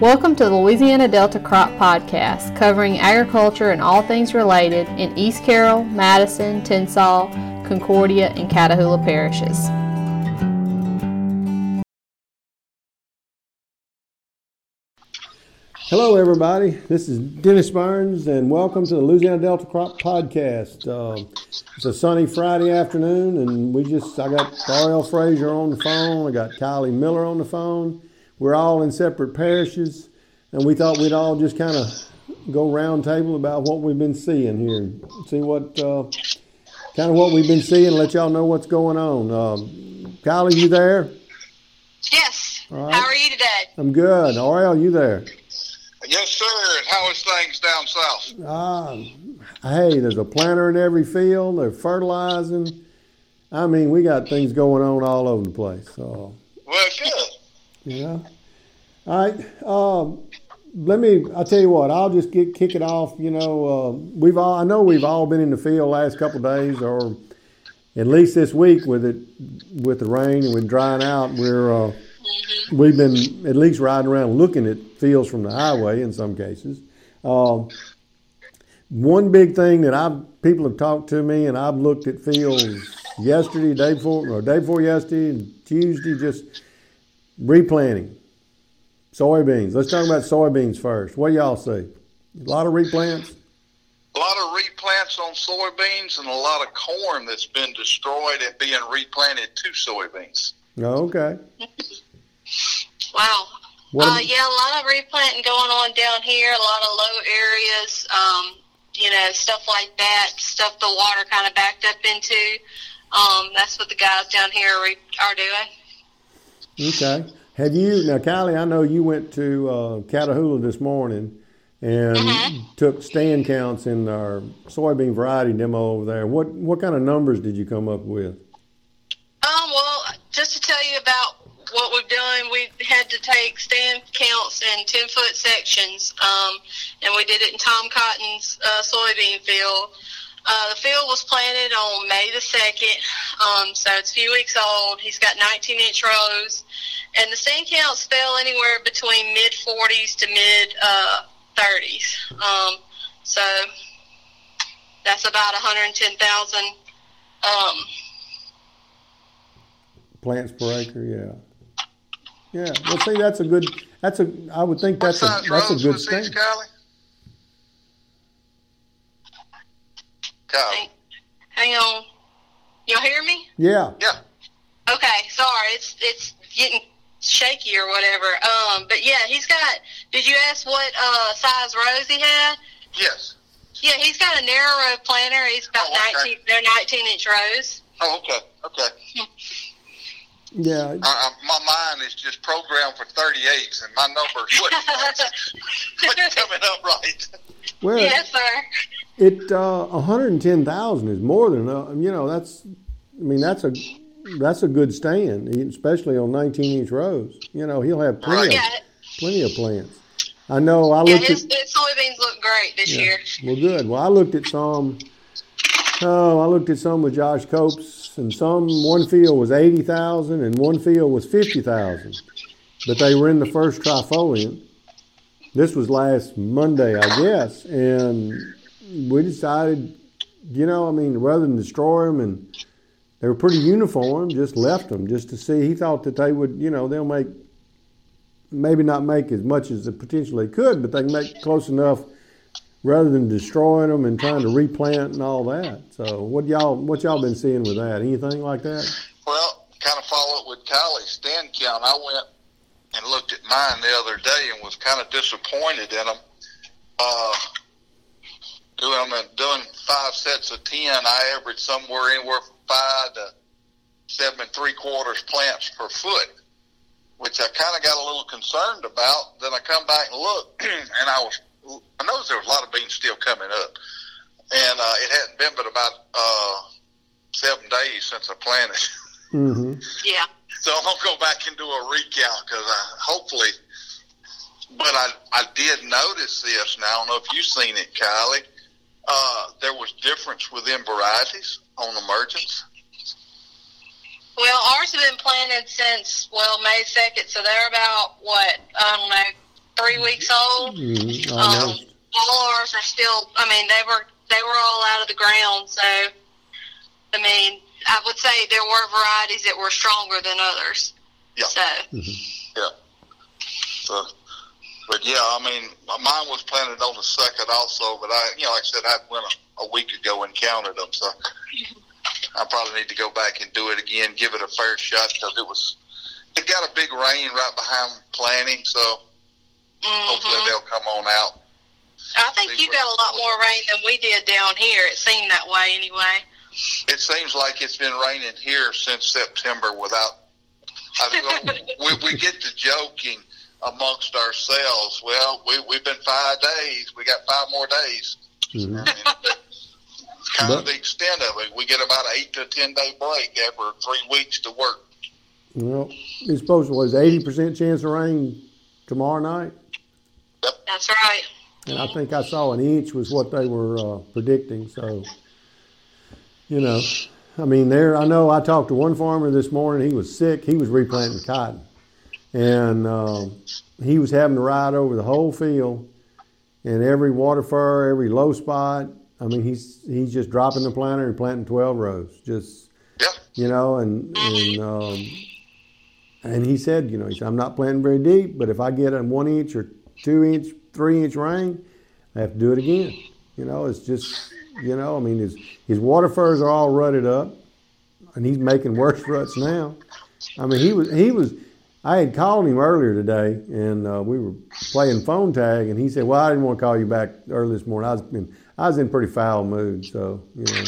Welcome to the Louisiana Delta Crop Podcast, covering agriculture and all things related in East Carroll, Madison, Tensas, Concordia, and Catahoula parishes. Hello, everybody. This is Dennis Burns, and welcome to the Louisiana Delta Crop Podcast. Uh, it's a sunny Friday afternoon, and we just I got Ariel Frazier on the phone. I got Kylie Miller on the phone we're all in separate parishes, and we thought we'd all just kind of go round table about what we've been seeing here, see what uh, kind of what we've been seeing, let y'all know what's going on. Um, Kylie, you there? Yes. How are you today? I'm good. Ariel, you there? Yes, sir. And how is things down south? Ah, hey, there's a planter in every field. They're fertilizing. I mean, we got things going on all over the place. So. Well, good. Yeah. All right. Um, let me. I'll tell you what. I'll just get kick it off. You know, uh, we've all. I know we've all been in the field last couple days, or at least this week with it, with the rain and with drying out. We're uh, we've been at least riding around looking at fields from the highway in some cases. Uh, one big thing that I people have talked to me, and I've looked at fields yesterday, day before, or day before yesterday, and Tuesday, just replanting. Soybeans. Let's talk about soybeans first. What do y'all see? A lot of replants? A lot of replants on soybeans and a lot of corn that's been destroyed and being replanted to soybeans. Oh, okay. wow. Uh, yeah, a lot of replanting going on down here, a lot of low areas, um, you know, stuff like that, stuff the water kind of backed up into. Um, that's what the guys down here are, are doing. Okay. Have you now, Kylie? I know you went to uh, Catahoula this morning and mm-hmm. took stand counts in our soybean variety demo over there. What what kind of numbers did you come up with? Um. Well, just to tell you about what we've done, we had to take stand counts in ten foot sections, um, and we did it in Tom Cotton's uh, soybean field. Uh, the field was planted on May the 2nd, um, so it's a few weeks old. He's got 19 inch rows, and the stand counts fell anywhere between mid 40s to mid uh, 30s. Um, so that's about 110,000 um, plants per acre. Yeah, yeah. Well, see, that's a good. That's a. I would think that's a. That's a good thing. Hang, hang on. You'll hear me? Yeah. Yeah. Okay. Sorry, it's it's getting shaky or whatever. Um, but yeah, he's got. Did you ask what uh, size rows he had? Yes. Yeah, he's got a narrow row planter. He's got oh, okay. nineteen. They're nineteen inch rows. Oh, okay. Okay. Yeah. Uh, my mind is just programmed for 38s, and my numbers wouldn't coming up right. Well, yes, sir. It uh, 110,000 is more than enough. You know, that's. I mean, that's a that's a good stand, especially on 19 inch rows. You know, he'll have oh, plenty, yeah. of, plenty of plants. I know. I looked yeah, his, at his soybeans look great this yeah. year. Well, good. Well, I looked at some. Oh, I looked at some with Josh Copes, and some one field was 80,000 and one field was 50,000, but they were in the first trifoliate. This was last Monday, I guess, and we decided, you know, I mean, rather than destroy them and they were pretty uniform, just left them just to see. He thought that they would, you know, they'll make maybe not make as much as they potentially could, but they can make close enough rather than destroying them and trying to replant and all that. So what y'all what y'all been seeing with that? Anything like that? Well, kind of follow up with Kylie's stand count. I went and looked at mine the other day and was kind of disappointed in them. Uh, doing doing five sets of ten, I averaged somewhere anywhere from five to seven and three quarters plants per foot, which I kind of got a little concerned about. Then I come back and look, and I was I noticed there was a lot of beans still coming up, and uh, it hadn't been but about uh, seven days since I planted. Mm-hmm. Yeah. So I'm gonna go back and do a recount because I hopefully. But I I did notice this. Now I don't know if you've seen it, Kylie uh, there was difference within varieties on emergence? Well, ours have been planted since well May second, so they're about what I don't know three weeks old. Mhm, Um, almost. all ours are still. I mean, they were they were all out of the ground. So, I mean, I would say there were varieties that were stronger than others. Yeah. So, Yeah. So, but yeah, I mean, mine was planted on the second also, but I, you know, like I said, I went a, a week ago and counted them, so I probably need to go back and do it again, give it a fair shot because it was, it got a big rain right behind planting, so hopefully mhm. they'll come on out. I think you got a lot more rain than we did down here. It seemed that way anyway. It seems like it's been raining here since September without. I don't know, we, we get to joking amongst ourselves. Well, we, we've been five days. We got five more days. Mhm. It's kind But- of the extent of it. We get about an eight to ten day break after three weeks to work. Well, it's supposed to was eighty percent chance of rain tomorrow night, That's right. and I think I saw an inch was what they were uh, predicting. So, you know, I mean, there. I know I talked to one farmer this morning. He was sick. He was replanting cotton, and um, he was having to ride over the whole field, and every water fur, every low spot. I mean, he's he's just dropping the planter and planting twelve rows, just Yeah, you know, and and um, and he said, you know, he said, I'm not planting very deep, but if I get a one inch or two inch, three inch rain, I have to do it again. You know, it's just, you know, I mean, his his water furs are all rutted up, and he's making worse ruts now. I mean, he was he was. I had called him earlier today, and uh, we were playing phone tag, and he said, "Well, I didn't want to call you back early this morning. I was in I was in pretty foul mood, so you know."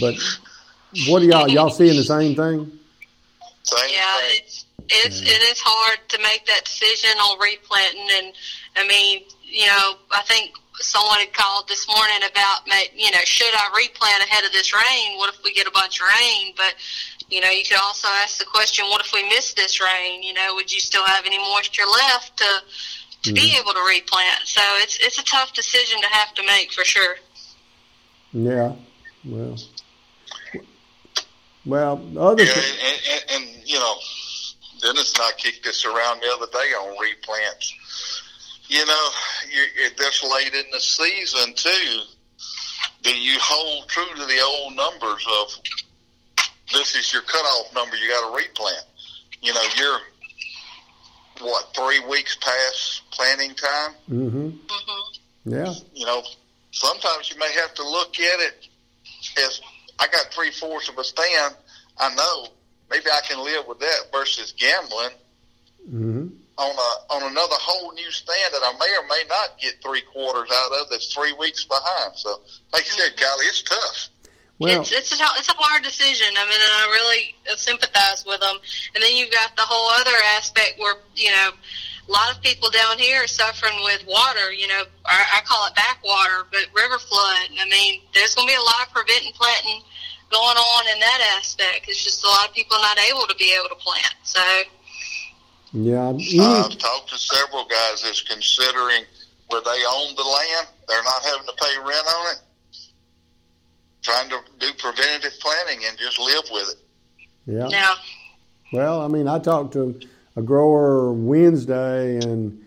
But what do y'all y'all seeing the same thing? same Yeah, thing. it's it's it is hard to make that decision on replanting, and I mean, you know, I think someone had called this morning about, ma- you know, should I replant ahead of this rain? What if we get a bunch of rain? But you know, you could also ask the question, what if we miss this rain? You know, would you still have any moisture left to to be mm-hmm. able to replant? So it's it's a tough decision to have to make for sure. Yeah. Well. Well, other Yeah, th- and, and, and you know, Dennis and I kicked this around the other day on replants. You know, you're, you're this late in the season too. Do you hold true to the old numbers of this is your cutoff number? You got to replant. You know, you're what three weeks past planting time. mhm. hmm Yeah. You know, sometimes you may have to look at it as I got three fourths of a stand. I know maybe I can live with that versus gambling Mhm. on a on another whole new stand that I may or may not get three quarters out of. That's three weeks behind. So, like you said, Golly, it's tough. Well, it's it's a, it's a hard decision. I mean, and I really sympathize with them. And then you've got the whole other aspect where you know a lot of people down here are suffering with water. You know, I, I call it backwater, but river flood. I mean, there's going to be a lot of preventing planting going on in that aspect. It's just a lot of people not able to be able to plant. So yeah. Any, I've talked to several guys that's considering where they own the land, they're not having to pay rent on it, trying to do preventative planning and just live with it. yeah. now, Well, I mean, I talked to a grower Wednesday, and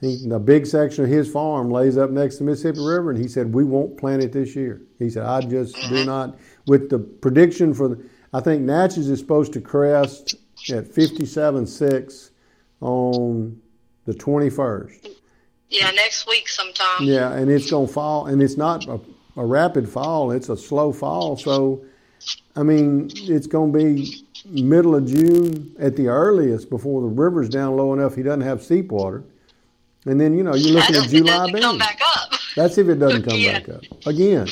he, a big section of his farm lays up next to the Mississippi River, and he said we won't plant it this year. He said I just do mm-hmm. not. With the prediction for, the, I think Natchez is supposed to crest at fifty-seven six on the twenty-first. yeah, next week sometime. Yeah, and it's going to fall, and it's not a, a rapid fall; it's a slow fall. So, I mean, it's going to be middle of June at the earliest before the river's down low enough he doesn't have seep water. And then you know you're looking at July beans. That's if it doesn't come Yeah. back up again.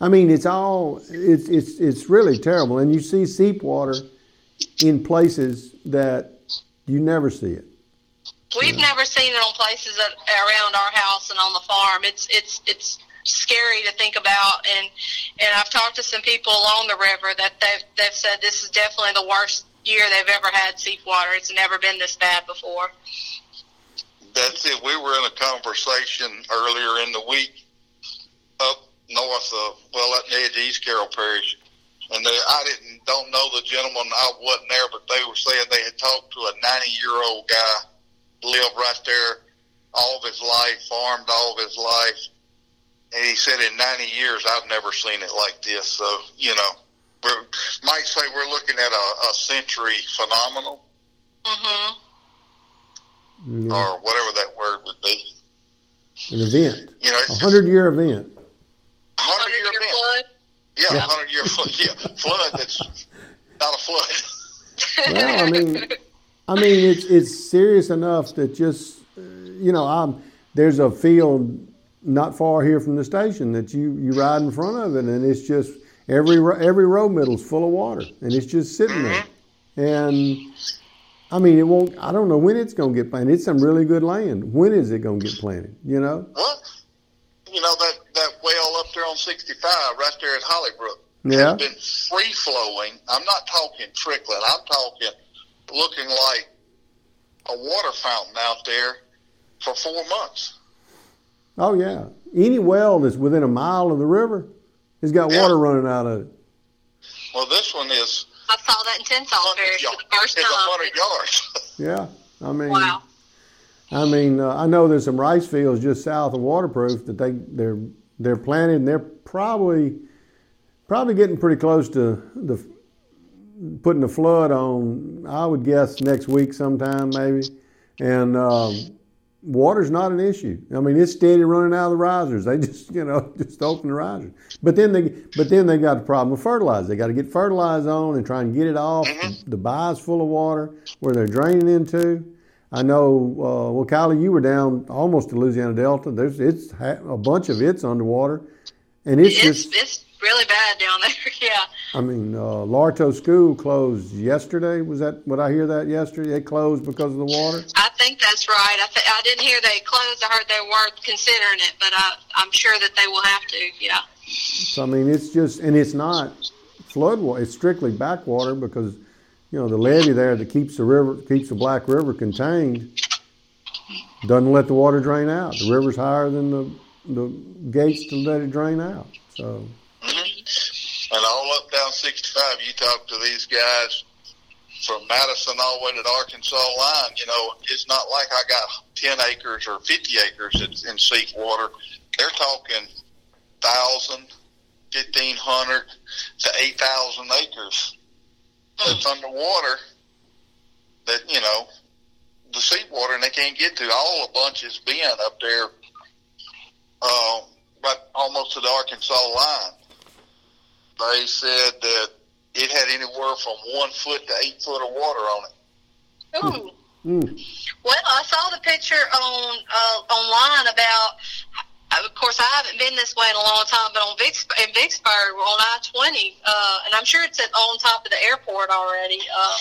I mean, it's all it's it's it's really terrible, and you see seep water in places that you never see it. We've never seen it on places that, around our house and on the farm. It's it's it's scary to think about, and and I've talked to some people along the river that they've they've said this is definitely the worst year they've ever had seep water. It's never been this bad before. That's it. We were in a conversation earlier in the week up north of well at the edge of East Carroll Parish, and they, I didn't don't know the gentleman. I wasn't there, but they were saying they had talked to a ninety year old guy lived right there all of his life, farmed all of his life. And he said in 90 years, I've never seen it like this. So, you know, we might say we're looking at a, a century phenomenal Mhm. Yeah. or whatever that word would be. An event, You know, a hundred year event. a hundred year Hundred-year flood. Yeah, Yeah. hundred year flood. Yeah, flood. That's not a flood. Well, I mean, I mean, it's it's serious enough that just uh, you know, I'm there's a field not far here from the station that you you ride in front of it, and it's just every every road middle's full of water, and it's just sitting there. And I mean, it won't. I don't know when it's going to get planted. It's some really good land. When is it going to get planted? You know? Well, you know that that well up there on 65, right there at Hollybrook, Yeah. has been free flowing. I'm not talking trickling. I'm talking looking like a water fountain out there for four months. Oh yeah. Any well that's within a mile of the river has got Yeah. water running out of it. Well, this one is I saw that in Tensas 100 Parish for yards. the first It's 100 yards. Yeah. I mean. Wow. I mean, uh, I know there's some rice fields just south of Waterproof that they they're they're planted and they're probably probably getting pretty close to the putting the flood on. I would guess next week sometime maybe, and um, water's not an issue. I mean, it's steady running out of the risers. They just you know just open the risers, but then they but then they got the problem with fertilizer. They got to get fertilizer on and try and get it off. The, the bye's full of water where they're draining into. I know. Uh, well, Kylie, you were down almost to Louisiana Delta. There's it's ha- a bunch of it's underwater, and it's, It's just. it's really bad down there. yeah. I mean, uh, Larto School closed yesterday. Was that? what I hear that yesterday? They closed because of the water. I think that's right. I th- I didn't hear they closed. I heard they weren't considering it, but I I'm sure that they will have to. Yeah. So I mean, it's just, and it's not flood water. It's strictly backwater because, you know, the levee there that keeps the river, keeps the Black River contained, doesn't let the water drain out. The river's higher than the the gates to let it drain out. So And all up 65, you talk to these guys from Madison all the way to the Arkansas line, you know, it's not like I got 10 acres or 50 acres in, in seep water. They're talking 1,000, 1,500 to 8,000 acres that's underwater that, you know, the seep water and they can't get to. All the bunches being up there, uh, right almost to the Arkansas line they said that it had anywhere from one foot to eight foot of water on it. Ooh. mm, Well, I saw the picture on uh, online about. Of course, I haven't been this way in a long time, but on Vicks, in Vicksburg, on I twenty, uh, and I'm sure it's at, on top of the airport already. Uh,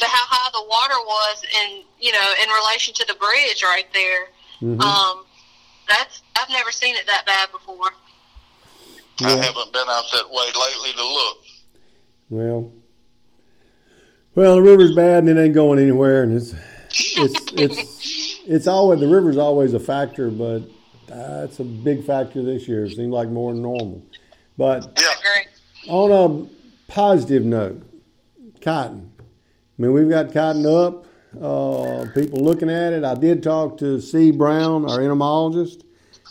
but how high the water was, in you know, in relation to the bridge right there. mhm. Um, that's I've never seen it that bad before. I haven't been out that way lately to look. well, well, the river's bad and it ain't going anywhere, and it's it's it's it's always the river's always a factor, but uh, it's a big factor this year. It seems like more than normal, but. Yeah, On a positive note, cotton. I mean, we've got cotton up. Uh, people looking at it. I did talk to Sebe Brown, our entomologist,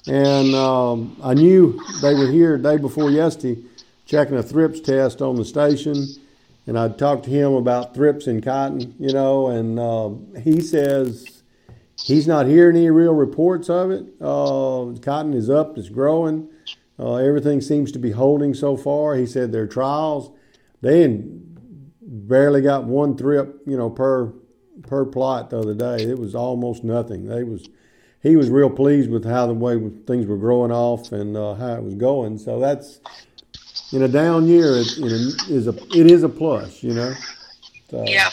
and um, I knew they were here day before yesterday checking a thrips test on the station. And I talked to him about thrips in cotton, you know, and uh, he says he's not hearing any real reports of it. Uh, cotton is up, it's growing. Uh, everything seems to be holding so far. He said their trials, they barely got one thrip, you know, per per plot the other day. It was almost nothing. They was he was real pleased with how the way things were growing off and uh, how it was going. So that's in a down year, it, you know, is a it is a plus, you know. So, Yeah,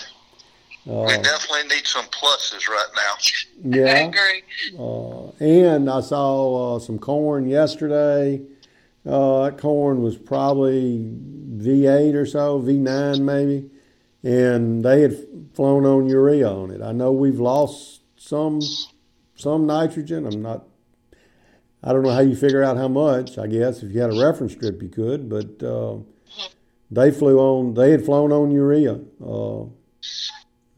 we uh, definitely need some pluses right now. I yeah. agree. Uh, and I saw uh, some corn yesterday. Uh, that corn was probably V8 or so, V9 maybe, and they had flown on urea on it. I know we've lost some some nitrogen. I'm not. I don't know how you figure out how much. I guess if you had a reference strip, you could, but uh, they flew on. They had flown on urea. Uh,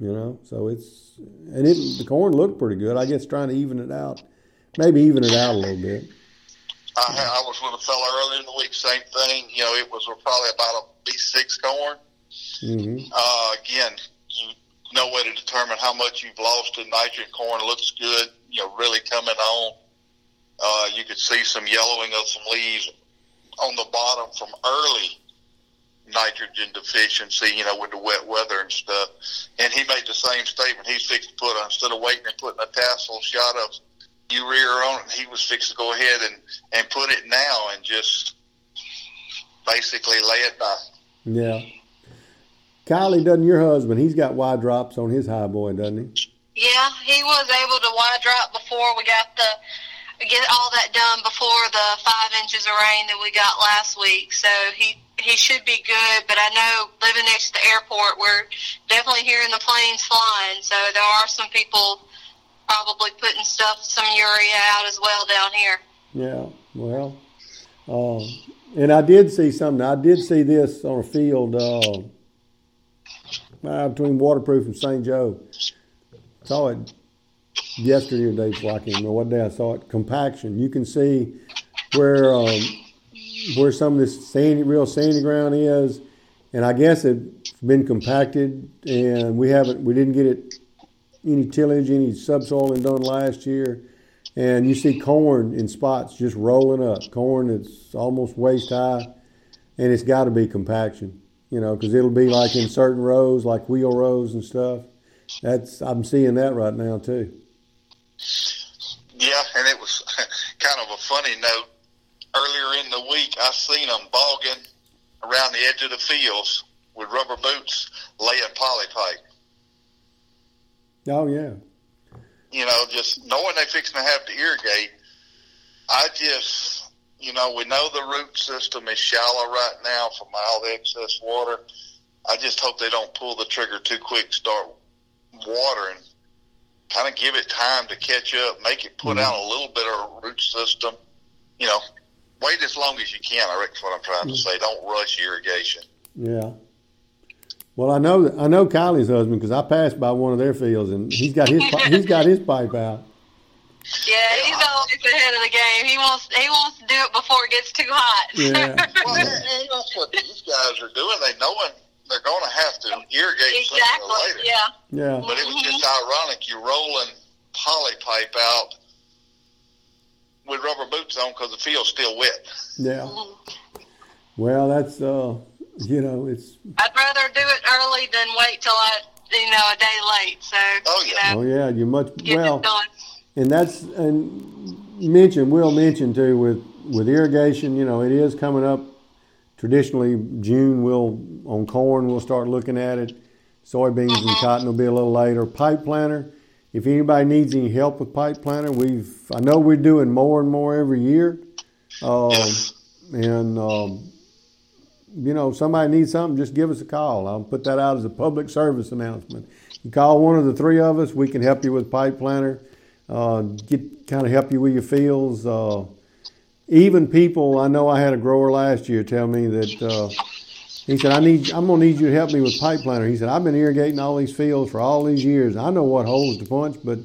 You know, so it's and it the corn looked pretty good. I guess trying to even it out, maybe even it out a little bit. I, I was with a fella earlier in the week, same thing. You know, it was probably about a V6 corn. hmm Uh, again, no way to determine how much you've lost in nitrogen. Corn looks good, you know, really coming on. Uh, you could see some yellowing of some leaves on the bottom from early nitrogen deficiency, you know, with the wet weather and stuff. And he made the same statement. He's fixed to put, instead of waiting and putting a tassel shot of urea on it, he was fixed to go ahead and, and put it now and just basically lay it by. Yeah. Kylie, doesn't your husband? He's got wide drops on his high boy, doesn't he? Yeah, he was able to wide drop before we got the get all that done before the five inches of rain that we got last week. So he he should be good. But I know living next to the airport, we're definitely hearing the planes flying. So there are some people probably putting stuff, some urea out as well down here. Yeah. Well, um, and I did see something. I did see this on a field uh, uh, between Waterproof and St. Joe. Saw it yesterday or day before. I can't what day I saw it. Compaction. You can see where um, where some of this sandy, real sandy ground is, and I guess it's been compacted, and we haven't, we didn't get it any tillage, any subsoiling done last year, and you see corn in spots just rolling up. Corn that's almost waist high, and it's got to be compaction, you know, because it'll be like in certain rows, like wheel rows and stuff. That's I'm seeing that right now too. Yeah, and it was kind of a funny note. Earlier in the week, I seen them bogging around the edge of the fields with rubber boots, laying poly pipe. Oh yeah, You know, just knowing they fixing to have to irrigate. I just, you know, we know the root system is shallow right now from all the excess water. I just hope they don't pull the trigger too quick, start watering. Kind of give it time to catch up, make it put Mhm. out a little bit of root system. You know, wait as long as you can. I reckon what I'm trying to say. Don't rush irrigation. yeah. Well, I know I know Kylie's husband because I passed by one of their fields and he's got his he's got his pipe out. Yeah, he's always ahead of the game. He wants he wants to do it before it gets too hot. Yeah. Well, and, and that's what these guys are doing. They knowing they're going to have to irrigate sooner or later. Yeah. Yeah, But it was just ironic. You're rolling poly pipe out with rubber boots on because the field's still wet. yeah. Well, that's uh, you know, it's I'd rather do it early than wait till I, you know, a day late. So, Oh, you yeah. know, oh yeah, you much get well. And that's and mention Will mention too with with irrigation. You know, it is coming up. Traditionally, June will on corn we'll start looking at it. Soybeans and cotton will be a little later. Pipe Planner. If anybody needs any help with Pipe Planner, we've I know we're doing more and more every year. Um, and um, you know, if somebody needs something, just give us a call. I'll put that out as a public service announcement. You call one of the three of us, we can help you with Pipe Planner, uh, get kind of help you with your fields. Uh, even people, I know I had a grower last year tell me that uh, he said, "I need, I'm gonna need you to help me with Pipe Planner." He said, "I've been irrigating all these fields for all these years. I know what holes to punch, but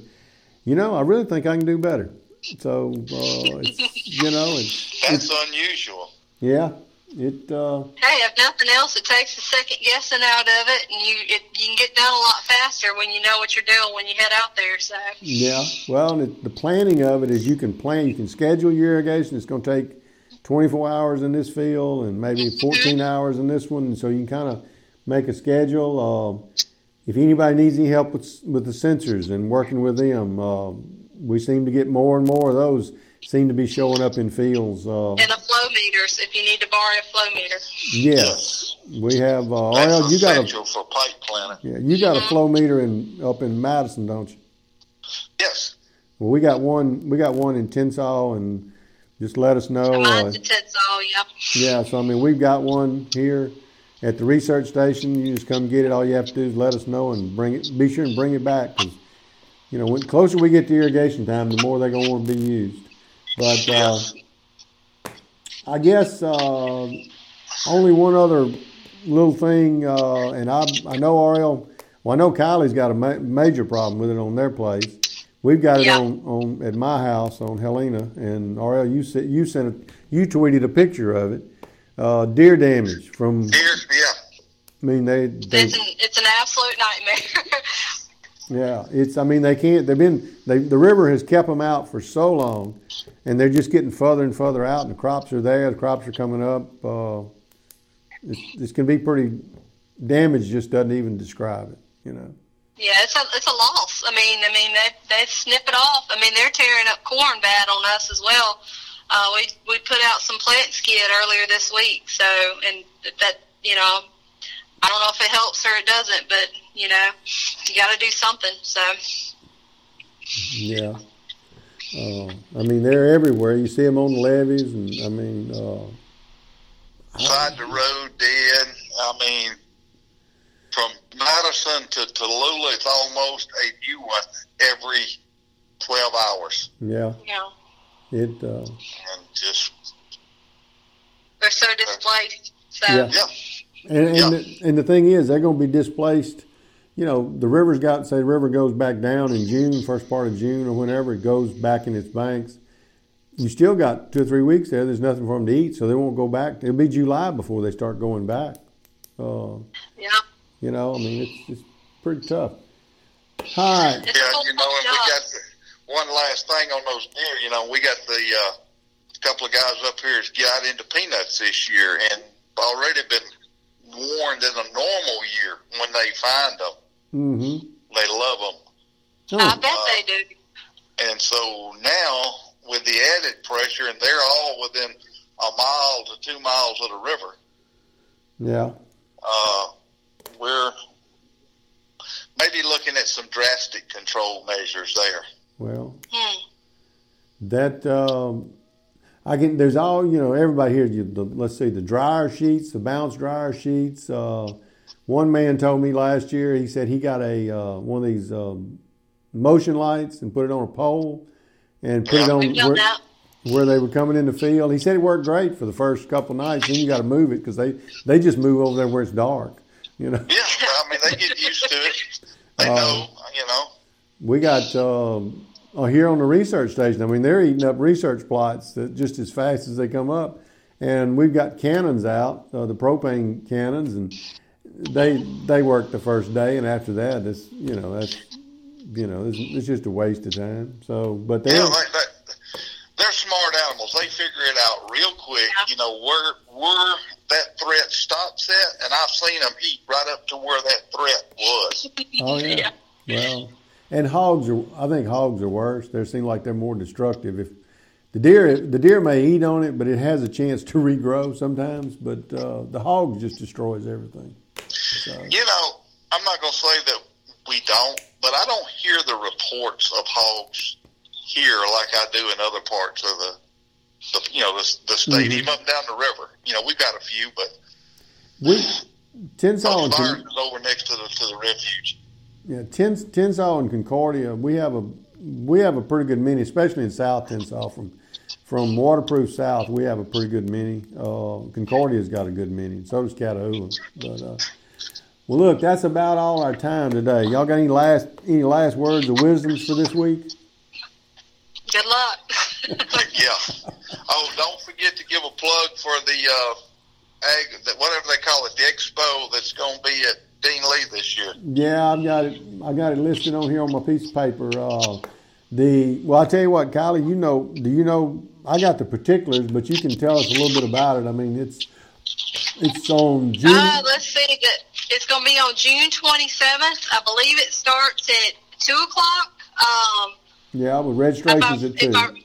you know, I really think I can do better." So, uh, it's, you know, it's, That's unusual. yeah, it. Uh, Hey, if nothing else, it takes the second guessing out of it, and you it, you can get done a lot faster when you know what you're doing when you head out there. So, Yeah, well, and it, the planning of it is you can plan, you can schedule your irrigation. It's going to take 24 hours in this field and maybe 14 hours in this one. So you can kind of make a schedule. Uh, if anybody needs any help with with the sensors and working with them, uh, we seem to get more and more of those seem to be showing up in fields. Uh, and the flow meters, if you need to borrow a flow meter. yes, we have. Uh, That's well, you got a for Pipe Planner. yeah, you got a flow meter in up in Madison, don't you? Yes. Well, we got one. We got one in Tensas, and just let us know. Uh, Mine's a Tensas, yeah. yeah, so I mean, we've got one here at the research station. You just come get it. All you have to do is let us know and bring it. Be sure and bring it back because you know, when closer we get to irrigation time, the more they're going to want to be used. But uh, I guess uh, only one other little thing, uh, and I I know Ariel. Well, I know Kylie's got a ma- major problem with it on their place. We've got it Yeah. on, on at my house on Helena, and Ariel, you sent you sent a, you tweeted a picture of it. Uh, deer damage from. Deer, yeah. I mean, they they It's an, it's an absolute nightmare. yeah. It's I mean they can't. They've been they the river has kept them out for so long, and they're just getting further and further out, and the crops are there. The crops are coming up. Uh, it's, it's going to be pretty. Damage just doesn't even describe it. You know. yeah, it's a it's a loss. I mean, I mean they they snip it off. I mean they're tearing up corn bad on us as well. Uh, we we put out some Plantskydd earlier this week, so and that you know I don't know if it helps or it doesn't, but you know you got to do something. So Yeah. Uh, I mean, they're everywhere. You see them on the levees, and I mean, uh, Side the road dead. I mean, from Madison to Tallulah, it's almost a new one every 12 hours. yeah, Yeah. it. Uh, And just, they're so displaced. So Yeah. yeah. And and, Yeah. the, and the thing is, they're going to be displaced. You know, the river's got say the river goes back down in June, first part of June, or whenever it goes back in its banks. You still got two or three weeks there. There's nothing for them to eat, so they won't go back. It'll be July before they start going back. Uh, yeah, you know, I mean, it's it's pretty tough. All right. Yeah, you know, and we got the, one last thing on those deer. You know, we got the uh, couple of guys up here that's got into peanuts this year, and already been warned in a normal year when they find them, Mm-hmm. they love them. I Oh, bet they do. And so now, with the added pressure, and they're all within a mile to two miles of the river, yeah. uh, we're maybe looking at some drastic control measures there. Well, Hmm. That um, I can. There's all you know. Everybody here. You, the, let's see the dryer sheets, the bounce dryer sheets. Uh, one man told me last year. He said he got a uh, one of these um, motion lights and put it on a pole and put it on where, where they were coming in the field. He said it worked great for the first couple nights. Then you got to move it because they they just move over there where it's dark. You know. Yeah, well, I mean they get used to it. They Uh, know, you know. We got um, here on the research station. I mean, they're eating up research plots that just as fast as they come up, and we've got cannons out, uh, the propane cannons, and they they work the first day, and after that, it's you know that's you know it's, it's just a waste of time. So, but they're Yeah, like that. They're smart animals. They figure it out real quick. You know where where that threat stops at, and I've seen them eat right up to where that threat was. oh yeah, well, and hogs are I think hogs are worse. They seem like they're more destructive. If the deer the deer may eat on it, but it has a chance to regrow sometimes. But uh, the hog just destroys everything. So. You know, I'm not going to say that we don't, but I don't hear the reports of hogs here like I do in other parts of the, the you know, the, the state, Mhm. even up down the river. You know, we've got a few, but We Tensas and most of ours Con- is over next to the to the refuge. Yeah, Tins, Tensas and Concordia. We have a we have a pretty good many, especially in South Tensas. From from waterproof south, we have a pretty good many. Uh, Concordia's got a good many, So does Catahoula. But uh, well, look, that's about all our time today. Y'all got any last any last words of wisdoms for this week? Good luck. Yeah. Oh, don't forget to give a plug for the uh, ag, whatever they call it, the expo that's going to be at Dean Lee this year. Yeah, I've got it. I got it listed on here on my piece of paper. Uh, the well, I tell you what, Kylie, you know, do you know? I got the particulars, but you can tell us a little bit about it. I mean, it's it's on June. Uh, let's see. It's going to be on June 27th. I believe it starts at two o'clock. Um, yeah, with registrations if at two. I-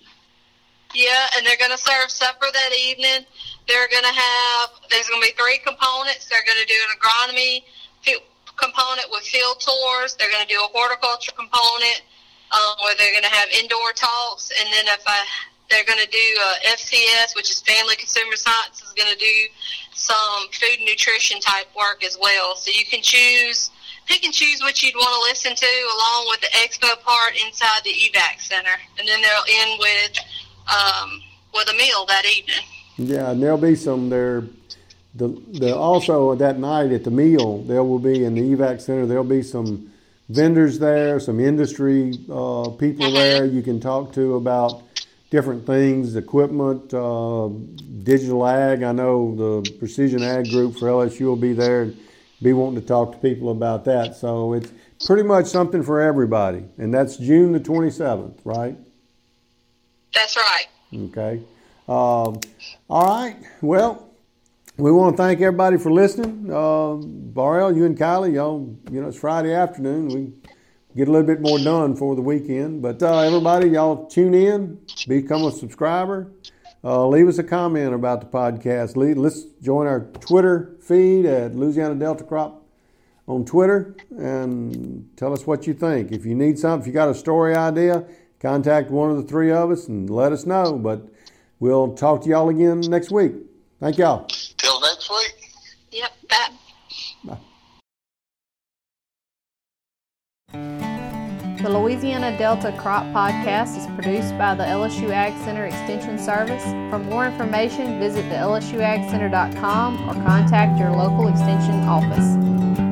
yeah, and they're going to serve supper that evening. They're going to have. There's going to be three components. They're going to do an agronomy fi- component with field tours. They're going to do a horticulture component um, where they're going to have indoor talks, and then if I, they're going to do uh, FCS, which is Family Consumer Science, is going to do some food and nutrition type work as well. So you can choose, pick and choose what you'd want to listen to, along with the expo part inside the evac center, and then they'll end with um, with a meal that evening. Yeah, and there'll be some there. The, the also that night at the meal there will be in the evac center there'll be some vendors there, some industry uh, people there you can talk to about different things, equipment, uh, digital ag. I know the precision ag group for LSU will be there and be wanting to talk to people about that. So it's pretty much something for everybody, and that's June the 27th, right? That's right. Okay. Um, all right. Well, we want to thank everybody for listening. Uh, Barrell, you and Kylie, y'all, you know, it's Friday afternoon. We get a little bit more done for the weekend. But uh, everybody, y'all tune in, become a subscriber. Uh, leave us a comment about the podcast. Let's join our Twitter feed at Louisiana Delta Crop on Twitter and tell us what you think. If you need something, if you got a story idea, contact one of the three of us and let us know. But we'll talk to y'all again next week. Thank y'all. Till next week. Yep. That. The Louisiana Delta Crop Podcast is produced by the LSU Ag Center Extension Service. For more information, visit the lsuagcenter.com or contact your local extension office.